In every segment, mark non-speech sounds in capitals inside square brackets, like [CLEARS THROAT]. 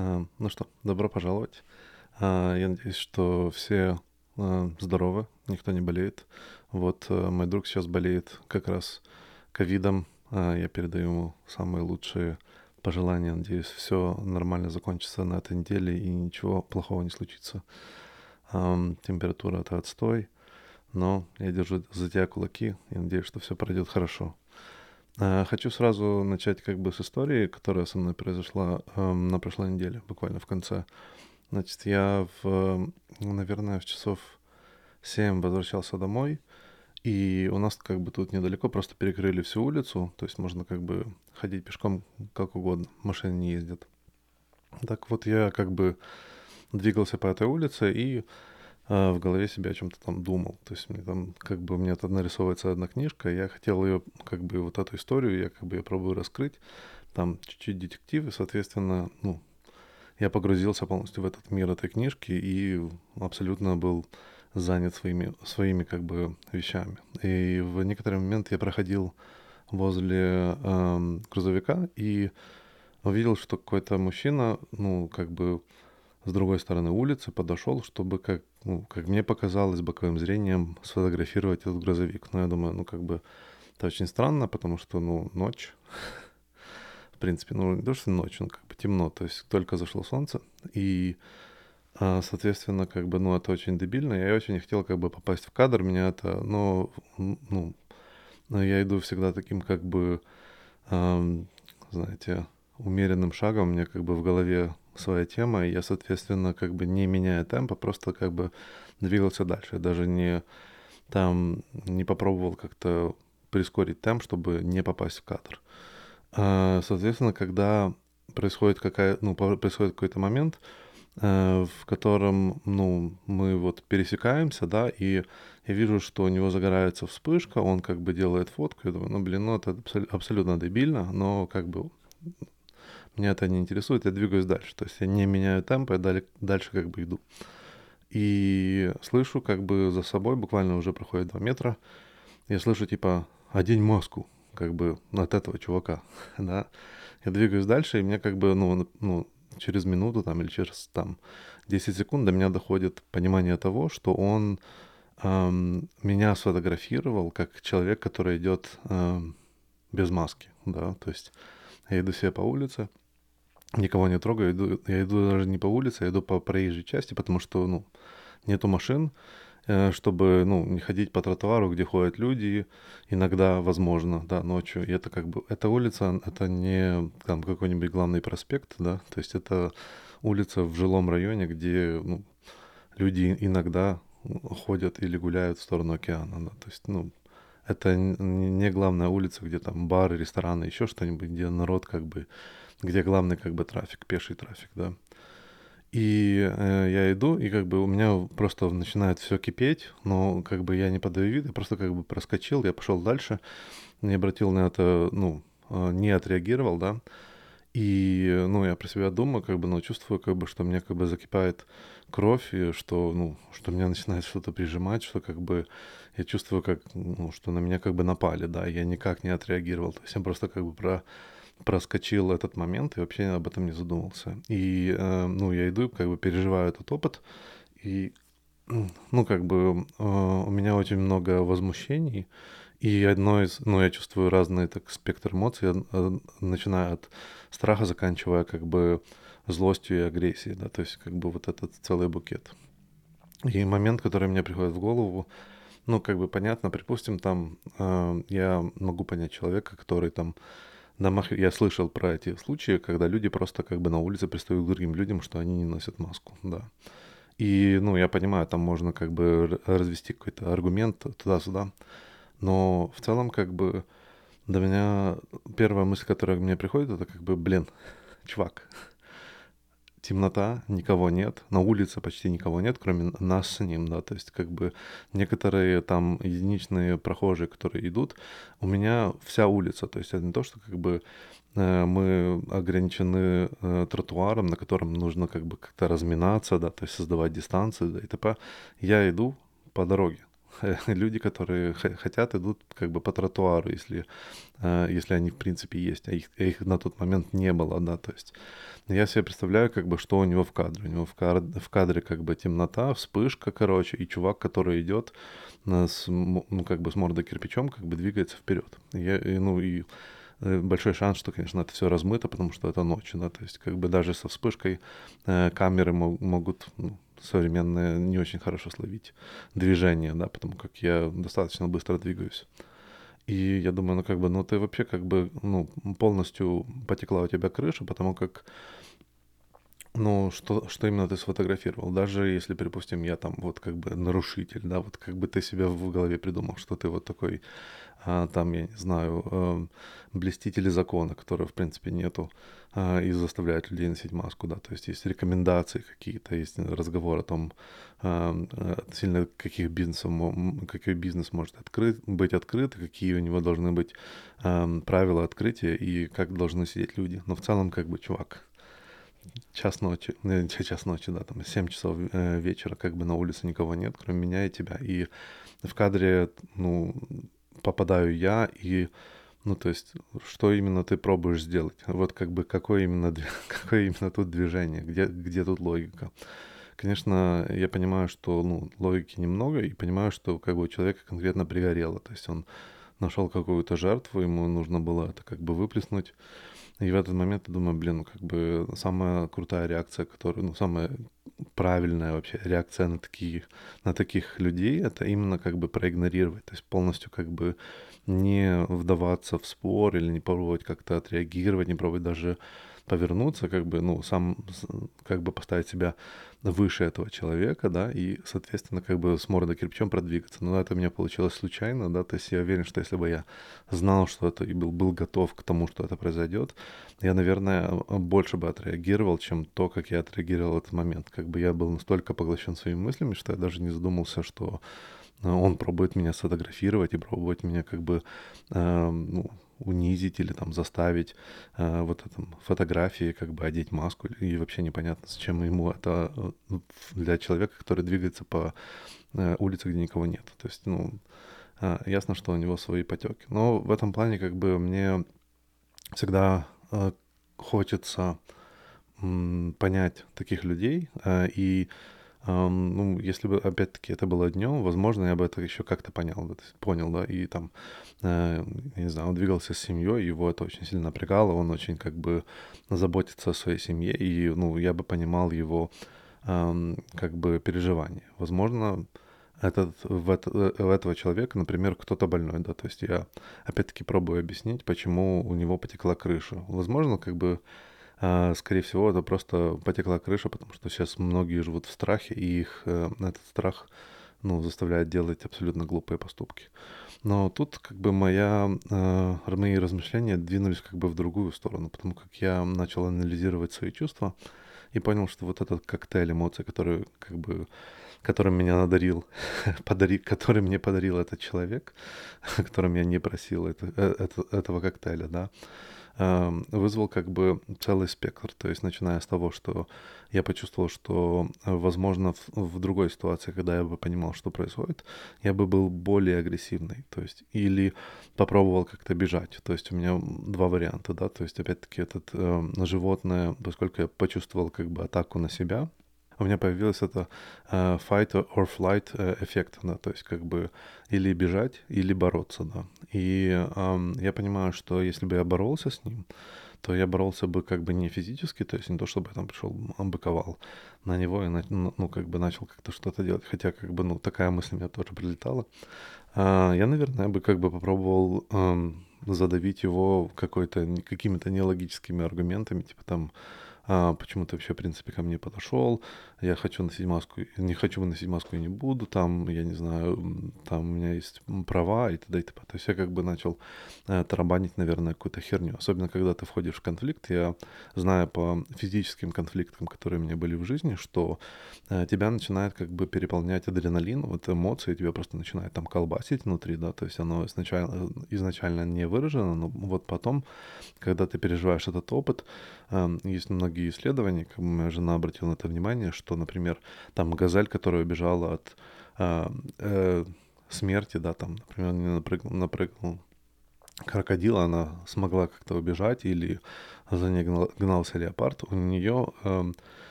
А, Ну что, добро пожаловать. А, Я надеюсь, что все а, здоровы, никто не болеет. Вот мой друг сейчас болеет как раз ковидом. Я передаю ему самые лучшие пожелания. Надеюсь, все нормально закончится на этой неделе и ничего плохого не случится. Ам, Температура это отстой, но я держу за тебя кулаки и надеюсь, что все пройдет хорошо. А, Хочу сразу начать как бы с истории, которая со мной произошла эм, на прошлой неделе, буквально в конце. Значит, я в, ну, наверное, в часов 7 возвращался домой, и у нас как бы тут недалеко просто перекрыли всю улицу, то есть можно как бы ходить пешком как угодно, машины не ездят. Так вот я как бы двигался по этой улице и а, в голове себе о чем-то там думал. То есть мне там как бы меня там нарисовывается одна книжка, я хотел ее как бы вот эту историю, я как бы ее пробую раскрыть, там чуть-чуть детектив, и, соответственно, ну, я погрузился полностью в этот мир этой книжки и абсолютно был занят своими, своими как бы вещами. И в некоторый момент я проходил возле эм, грузовика и увидел, что какой-то мужчина, ну, как бы с другой стороны улицы подошел, чтобы, как, ну, как мне показалось, боковым зрением сфотографировать этот грузовик. Но я думаю, ну, как бы это очень странно, потому что, ну, ночь, [LAUGHS] в принципе, ну, не то, что ночь, ну, как бы темно, то есть только зашло солнце, и, а, соответственно, как бы, ну, это очень дебильно, я очень не хотел, как бы, попасть в кадр, меня это, ну, ну, но я иду всегда таким, как бы, знаете, умеренным шагом, меня как бы в голове своя тема, и я, соответственно, как бы не меняя темпа, просто как бы двигался дальше. Я даже не там не попробовал как-то прискорить темп, чтобы не попасть в кадр. А, Соответственно, когда происходит какая, ну, происходит какой-то момент, э, в котором, ну, мы вот пересекаемся, да, и я вижу, что у него загорается вспышка, он как бы делает фотку, я думаю, ну, блин, ну, это абсол- абсолютно дебильно, но как бы меня это не интересует, я двигаюсь дальше. То есть я не меняю темп, я дальше как бы иду. И слышу как бы за собой, буквально уже проходит 2 метра, я слышу типа «одень маску», как бы от этого чувака, [LAUGHS] да. Я двигаюсь дальше, и мне как бы, ну, ну, через минуту там или через там 10 секунд до меня доходит понимание того, что он ам, меня сфотографировал как человек, который идет ам, без маски, да, то есть я иду себе по улице, никого не трогаю, иду, я иду даже не по улице, я иду по проезжей части, потому что, ну, нету машин, э, чтобы, ну, не ходить по тротуару, где ходят люди, иногда, возможно, да, ночью. И это как бы, эта улица, это не там какой-нибудь главный проспект, да, то есть это улица в жилом районе, где, ну, люди иногда ходят или гуляют в сторону океана, да, то есть, ну, это не главная улица, где там бары, рестораны, еще что-нибудь, где народ как бы, где главный как бы трафик, пеший трафик, да. И э, я иду, и как бы у меня просто начинает все кипеть, но как бы я не подаю вид, я просто как бы проскочил, я пошел дальше, не обратил на это, ну, э, не отреагировал, да. И, э, ну, я про себя думаю, как бы, ну, чувствую, как бы, что мне как бы закипает кровь, и что, ну, что меня начинает что-то прижимать, что как бы я чувствую, как, ну, что на меня как бы напали, да, я никак не отреагировал. То есть я просто как бы про проскочил этот момент и вообще об этом не задумывался. И, э, ну, я иду, как бы переживаю этот опыт, и, [CLEARS THROAT] ну, как бы э, у меня очень много возмущений, и одно из, ну, я чувствую разный так спектр эмоций, э, начиная от страха, заканчивая как бы злостью и агрессией, да, то есть как бы вот этот целый букет. И момент, который мне приходит в голову, ну, как бы понятно, припустим, там э, я могу понять человека, который там домах, я слышал про эти случаи, когда люди просто как бы на улице пристают к другим людям, что они не носят маску, да. И, ну, я понимаю, там можно как бы развести какой-то аргумент туда-сюда, но в целом как бы до меня первая мысль, которая мне приходит, это как бы, блин, [LAUGHS] чувак, темнота, никого нет, на улице почти никого нет, кроме нас с ним, да, то есть как бы некоторые там единичные прохожие, которые идут, у меня вся улица, то есть это не то, что как бы э, мы ограничены э, тротуаром, на котором нужно как бы как-то разминаться, да, то есть создавать дистанцию, да, и т.п. Я иду по дороге, [LAUGHS] Люди, которые хотят, идут как бы по тротуару, если, э, если они в принципе есть, а их, их на тот момент не было, да, то есть я себе представляю, как бы, что у него в кадре. У него в, кадре, в кадре как бы темнота, вспышка, короче, и чувак, который идет э, с, ну, как бы с мордой кирпичом, как бы двигается вперед. Я, ну, и э, большой шанс, что, конечно, это все размыто, потому что это ночь, да, то есть как бы даже со вспышкой камеры мог, могут ну, современные не очень хорошо словить движение, да, потому как я достаточно быстро двигаюсь. И я думаю, ну как бы, ну ты вообще как бы, ну полностью потекла у тебя крыша, потому как ну, что, что именно ты сфотографировал? Даже если, припустим, я там вот как бы нарушитель, да, вот как бы ты себе в голове придумал, что ты вот такой, а, там, я не знаю, а, блестители закона, которого, в принципе, нету, а, и заставляют людей носить маску, да, то есть есть рекомендации какие-то, есть разговор о том, а, а сильно каких бизнесов, какой бизнес может открыть, быть открыт, какие у него должны быть а, правила открытия и как должны сидеть люди. Но в целом, как бы, чувак, час ночи, ну, час ночи, да, там 7 часов э, вечера, как бы на улице никого нет, кроме меня и тебя. И в кадре, ну, попадаю я, и, ну, то есть, что именно ты пробуешь сделать? Вот как бы какое именно, [LAUGHS] какое именно тут движение, где, где тут логика? Конечно, я понимаю, что, ну, логики немного, и понимаю, что как бы у человека конкретно пригорело, то есть он нашел какую-то жертву, ему нужно было это как бы выплеснуть, и в этот момент я думаю, блин, ну как бы самая крутая реакция, которая, ну самая правильная вообще реакция на таких, на таких людей, это именно как бы проигнорировать, то есть полностью как бы не вдаваться в спор или не пробовать как-то отреагировать, не пробовать даже повернуться, как бы, ну, сам, как бы поставить себя выше этого человека, да, и, соответственно, как бы с мордой кирпичом продвигаться. Но это у меня получилось случайно, да, то есть я уверен, что если бы я знал, что это и был, был готов к тому, что это произойдет, я, наверное, больше бы отреагировал, чем то, как я отреагировал в этот момент. Как бы я был настолько поглощен своими мыслями, что я даже не задумался, что э, он пробует меня сфотографировать и пробует меня как бы э, ну, унизить или там заставить э, вот этом фотографии как бы одеть маску и вообще непонятно с чем ему это э, для человека, который двигается по э, улице, где никого нет. То есть, ну, э, ясно, что у него свои потеки. Но в этом плане как бы мне всегда э, хочется э, понять таких людей э, и ну, если бы, опять-таки, это было днем, возможно, я бы это еще как-то понял, понял, да, и там, э, не знаю, он двигался с семьей, его это очень сильно напрягало, он очень как бы заботится о своей семье, и, ну, я бы понимал его э, как бы переживания. Возможно, этот, в, это, в этого человека, например, кто-то больной, да, то есть я опять-таки пробую объяснить, почему у него потекла крыша. Возможно, как бы скорее всего, это просто потекла крыша, потому что сейчас многие живут в страхе, и их э, этот страх ну, заставляет делать абсолютно глупые поступки. Но тут как бы моя, э, мои размышления двинулись как бы в другую сторону, потому как я начал анализировать свои чувства и понял, что вот этот коктейль эмоций, который как бы которым меня надарил, [LAUGHS] подари, который мне подарил этот человек, [LAUGHS] которым я не просил это, э, это, этого коктейля, да, вызвал как бы целый спектр. То есть начиная с того, что я почувствовал, что, э, возможно, в, в другой ситуации, когда я бы понимал, что происходит, я бы был более агрессивный. То есть или попробовал как-то бежать. То есть у меня два варианта, да. То есть опять-таки этот э, животное, поскольку я почувствовал как бы атаку на себя, у меня появилось это uh, fight or flight uh, эффект, да, то есть как бы или бежать, или бороться, да. И um, я понимаю, что если бы я боролся с ним, то я боролся бы как бы не физически, то есть не то, чтобы я там пришел, быковал на него и, ну, ну, как бы начал как-то что-то делать, хотя как бы, ну, такая мысль меня тоже прилетала. Uh, я, наверное, бы как бы попробовал um, задавить его какой-то, какими-то нелогическими аргументами, типа там, а, почему ты вообще, в принципе, ко мне подошел, я хочу носить маску, не хочу носить маску и не буду, там, я не знаю, там у меня есть права и т.д. и т.п. То есть я как бы начал э, тарабанить, наверное, какую-то херню. Особенно, когда ты входишь в конфликт, я знаю по физическим конфликтам, которые у меня были в жизни, что э, тебя начинает как бы переполнять адреналин, вот эмоции, тебя просто начинает там колбасить внутри, да, то есть оно изначально, изначально не выражено, но вот потом, когда ты переживаешь этот опыт, э, есть многие многие исследования, моя жена обратила на это внимание, что, например, там газель, которая убежала от э, э, смерти, да, там, например, не напрыгнул, напрыгнул крокодила, она смогла как-то убежать, или за ней гнал, гнался леопард, у нее э,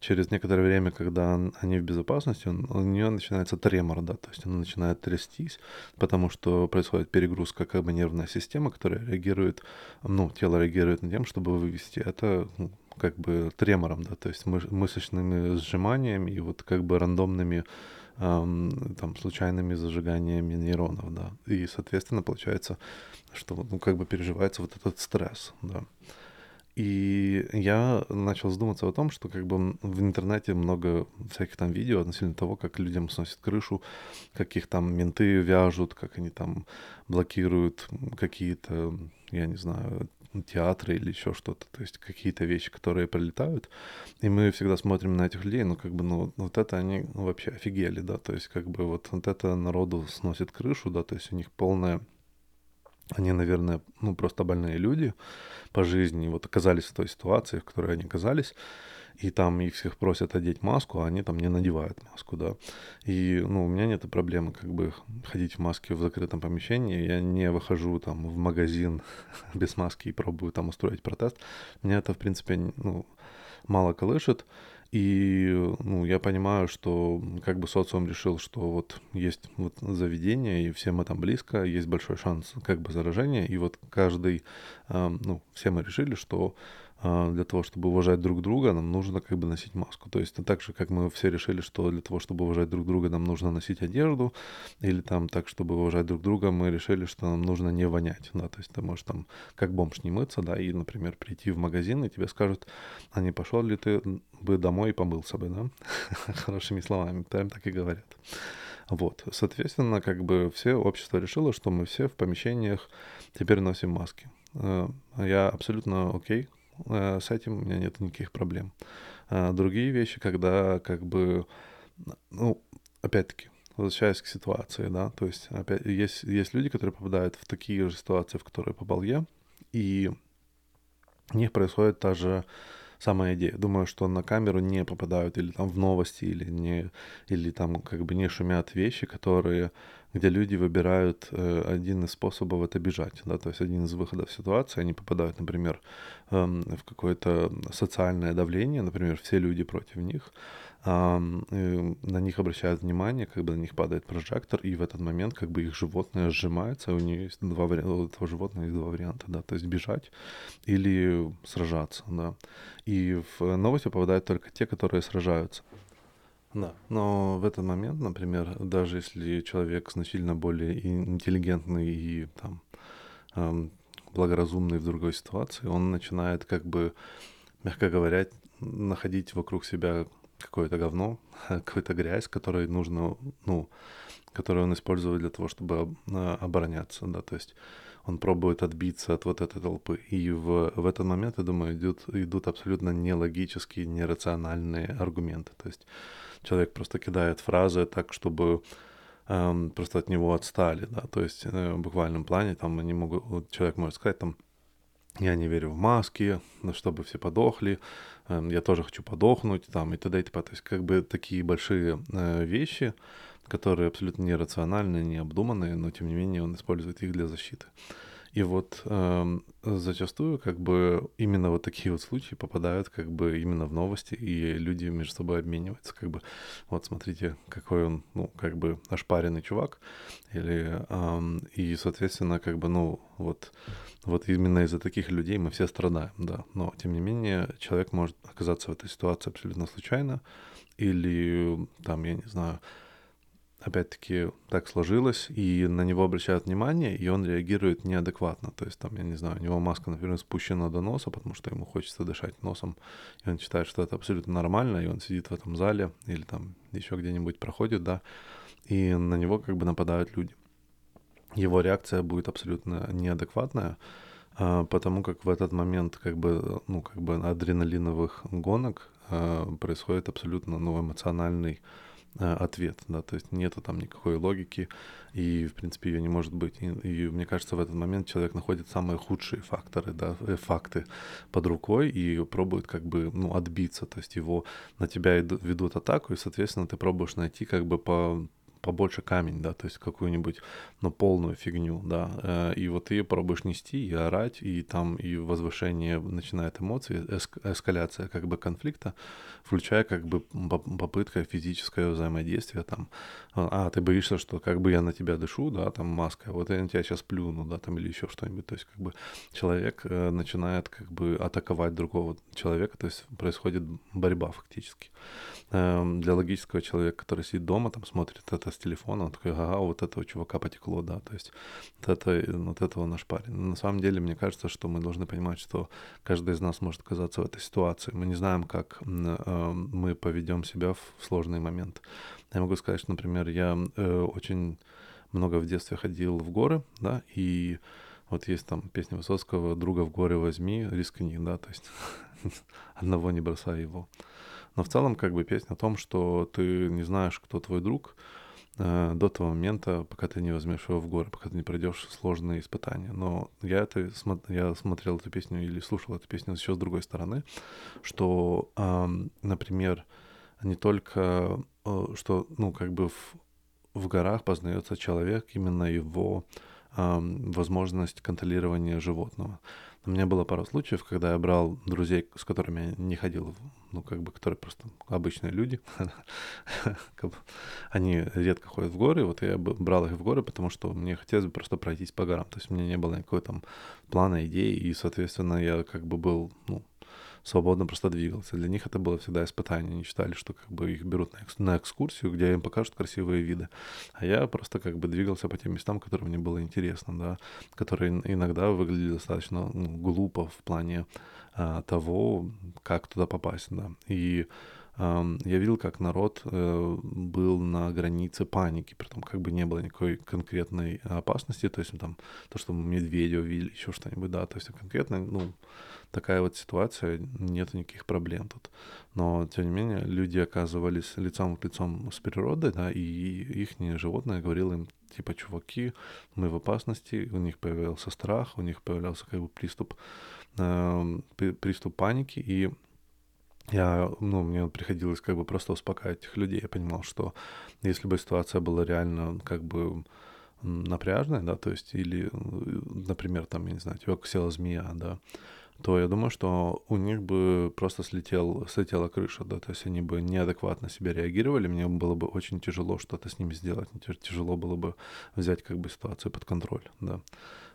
через некоторое время, когда они в безопасности, у нее начинается тремор, да, то есть она начинает трястись, потому что происходит перегрузка как бы нервная система, которая реагирует, ну, тело реагирует на тем, чтобы вывести. Это ну, как бы тремором, да, то есть мышечными сжиманиями и вот как бы рандомными эм, там случайными зажиганиями нейронов, да, и соответственно получается, что ну как бы переживается вот этот стресс, да. И я начал задуматься о том, что как бы в интернете много всяких там видео относительно того, как людям сносят крышу, как их там менты вяжут, как они там блокируют какие-то, я не знаю, театры или еще что-то, то есть какие-то вещи, которые пролетают, и мы всегда смотрим на этих людей, ну, как бы, ну, вот это они ну, вообще офигели, да, то есть, как бы, вот, вот это народу сносит крышу, да, то есть у них полная они, наверное, ну, просто больные люди по жизни, вот оказались в той ситуации, в которой они оказались, и там их всех просят одеть маску, а они там не надевают маску, да. И, ну, у меня нет проблемы как бы ходить в маске в закрытом помещении, я не выхожу там в магазин [LAUGHS] без маски и пробую там устроить протест. Меня это, в принципе, ну, мало колышет, и ну, я понимаю, что как бы социум решил, что вот есть вот заведение, и все мы там близко, есть большой шанс как бы заражения, и вот каждый, э, ну, все мы решили, что для того, чтобы уважать друг друга, нам нужно как бы носить маску. То есть так же, как мы все решили, что для того, чтобы уважать друг друга, нам нужно носить одежду, или там так, чтобы уважать друг друга, мы решили, что нам нужно не вонять, да, то есть ты можешь там как бомж не мыться, да, и, например, прийти в магазин, и тебе скажут, а не пошел ли ты бы домой и помылся бы, да, [LAUGHS] хорошими словами, прям так и говорят. Вот, соответственно, как бы все общество решило, что мы все в помещениях теперь носим маски. Э, я абсолютно окей с этим у меня нет никаких проблем. А другие вещи, когда как бы, ну, опять-таки, возвращаясь к ситуации, да, то есть опять есть, есть люди, которые попадают в такие же ситуации, в которые попал я, и у них происходит та же самая идея. Думаю, что на камеру не попадают или там в новости, или не, или там как бы не шумят вещи, которые где люди выбирают э, один из способов это бежать, да, то есть один из выходов ситуации, они попадают, например, э, в какое-то социальное давление, например, все люди против них, на них обращают внимание, как бы на них падает прожектор, и в этот момент как бы их животное сжимается, у нее есть два варианта, у этого животного есть два варианта, да, то есть бежать или сражаться, да, и в новости попадают только те, которые сражаются. Да, но в этот момент, например, даже если человек значительно более интеллигентный и там эм, благоразумный в другой ситуации, он начинает как бы, мягко говоря, находить вокруг себя какое-то говно, [LAUGHS] какую-то грязь, которую нужно, ну, которую он использует для того, чтобы а, обороняться, да, то есть он пробует отбиться от вот этой толпы. И в, в этот момент, я думаю, идут, идут абсолютно нелогические, нерациональные аргументы. То есть человек просто кидает фразы так, чтобы эм, просто от него отстали, да, то есть э, в буквальном плане там они могут, человек может сказать там, я не верю в маски, чтобы все подохли, э, я тоже хочу подохнуть, там, и т.д. и т.п. То есть как бы такие большие э, вещи, которые абсолютно нерациональные, необдуманные, но тем не менее он использует их для защиты. И вот э, зачастую как бы именно вот такие вот случаи попадают как бы именно в новости, и люди между собой обмениваются, как бы, вот смотрите, какой он, ну, как бы ошпаренный чувак, или, э, и, соответственно, как бы, ну, вот, вот именно из-за таких людей мы все страдаем, да, но, тем не менее, человек может оказаться в этой ситуации абсолютно случайно, или, там, я не знаю, опять-таки так сложилось, и на него обращают внимание, и он реагирует неадекватно. То есть там, я не знаю, у него маска, например, спущена до носа, потому что ему хочется дышать носом, и он считает, что это абсолютно нормально, и он сидит в этом зале или там еще где-нибудь проходит, да, и на него как бы нападают люди. Его реакция будет абсолютно неадекватная, а, потому как в этот момент как бы, ну, как бы адреналиновых гонок а, происходит абсолютно ну, эмоциональный ответ, да, то есть нету там никакой логики, и, в принципе, ее не может быть. И, и мне кажется, в этот момент человек находит самые худшие факторы, да, э, факты под рукой и пробует как бы, ну, отбиться, то есть его, на тебя ведут атаку, и, соответственно, ты пробуешь найти как бы по, побольше камень, да, то есть какую-нибудь, ну, полную фигню, да, э, и вот ты пробуешь нести и орать, и там и возвышение начинает эмоции, эск- эскаляция как бы конфликта, включая как бы попытка физическое взаимодействие, там, а, ты боишься, что как бы я на тебя дышу, да, там маска, вот я на тебя сейчас плюну, да, там или еще что-нибудь, то есть как бы человек э, начинает как бы атаковать другого человека, то есть происходит борьба фактически. Эм, для логического человека, который сидит дома, там смотрит это с телефона, он такой, ага, вот этого чувака потекло, да, то есть вот, это, вот этого наш парень. Но на самом деле, мне кажется, что мы должны понимать, что каждый из нас может оказаться в этой ситуации. Мы не знаем, как э, мы поведем себя в сложный момент. Я могу сказать, что, например, я э, очень много в детстве ходил в горы, да, и вот есть там песня Высоцкого «Друга в горы возьми, рискни», да, то есть [LAUGHS] одного не бросай его. Но в целом как бы песня о том, что ты не знаешь, кто твой друг до того момента, пока ты не возьмешь его в горы, пока ты не пройдешь сложные испытания. Но я это я смотрел эту песню или слушал эту песню еще с другой стороны, что, э, например, не только э, что, ну, как бы в, в горах познается человек, именно его э, возможность контролирования животного. У меня было пару случаев, когда я брал друзей, с которыми я не ходил, ну, как бы, которые просто обычные люди. [LAUGHS] Они редко ходят в горы, вот я брал их в горы, потому что мне хотелось бы просто пройтись по горам. То есть у меня не было никакой там плана, идеи, и, соответственно, я как бы был, ну, свободно просто двигался. Для них это было всегда испытание. Они считали, что как бы их берут на, экс- на экскурсию, где им покажут красивые виды. А я просто как бы двигался по тем местам, которые мне было интересно, да, которые иногда выглядели достаточно ну, глупо в плане а, того, как туда попасть, да. И я видел, как народ э, был на границе паники, при том как бы не было никакой конкретной опасности, то есть там то, что медведя увидели, еще что-нибудь, да, то есть конкретно, ну, такая вот ситуация, нет никаких проблем тут. Но, тем не менее, люди оказывались лицом к лицом с природой, да, и их животное говорило им, типа, чуваки, мы в опасности, у них появился страх, у них появлялся как бы приступ, э, приступ паники, и я, ну, мне приходилось как бы просто успокаивать этих людей. Я понимал, что если бы ситуация была реально как бы напряжная, да, то есть, или, например, там, я не знаю, тебя кусила змея, да, то я думаю, что у них бы просто слетел, слетела крыша, да, то есть они бы неадекватно себя реагировали, мне было бы очень тяжело что-то с ними сделать, тяжело было бы взять как бы ситуацию под контроль, да.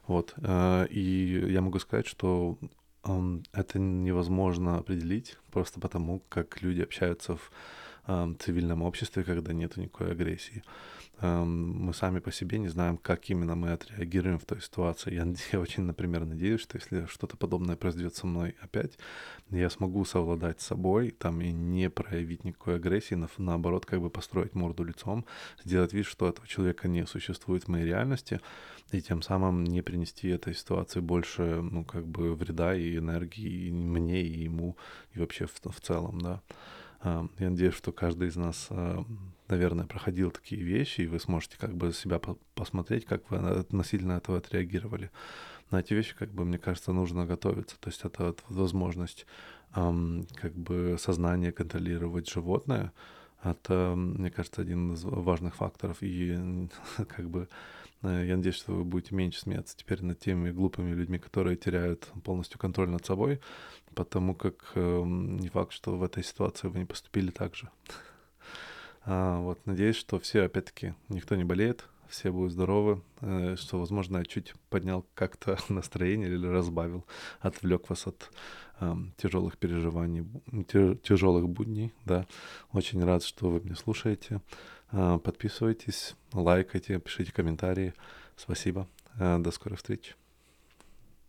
Вот, э, и я могу сказать, что это невозможно определить просто потому, как люди общаются в цивильном обществе, когда нет никакой агрессии. Мы сами по себе не знаем, как именно мы отреагируем в той ситуации. Я, [LAUGHS] я очень, например, надеюсь, что если что-то подобное произойдет со мной опять, я смогу совладать с собой там и не проявить никакой агрессии, на, наоборот, как бы построить морду лицом, сделать вид, что этого человека не существует в моей реальности, и тем самым не принести этой ситуации больше, ну, как бы вреда и энергии и мне, и ему, и вообще в, в целом, да. А, я надеюсь, что каждый из нас, а, наверное, проходил такие вещи, и вы сможете как бы себя посмотреть, как вы относительно этого отреагировали. На эти вещи, как бы, мне кажется, нужно готовиться. То есть это возможность как бы сознание контролировать животное. Это, мне кажется, один из важных факторов. И [LAUGHS] как бы Э, я надеюсь, что вы будете меньше смеяться теперь над теми глупыми людьми, которые теряют полностью контроль над собой, потому как э, не факт, что в этой ситуации вы не поступили так же. [LAUGHS] А, вот, надеюсь, что все, опять-таки, никто не болеет, все будут здоровы, э, что, возможно, я чуть поднял как-то [LAUGHS] настроение или разбавил, отвлек вас от э, тяжелых переживаний, тяжелых будней, да. Очень рад, что вы меня слушаете. Подписывайтесь, лайкайте, пишите комментарии. Спасибо. До скорых встреч.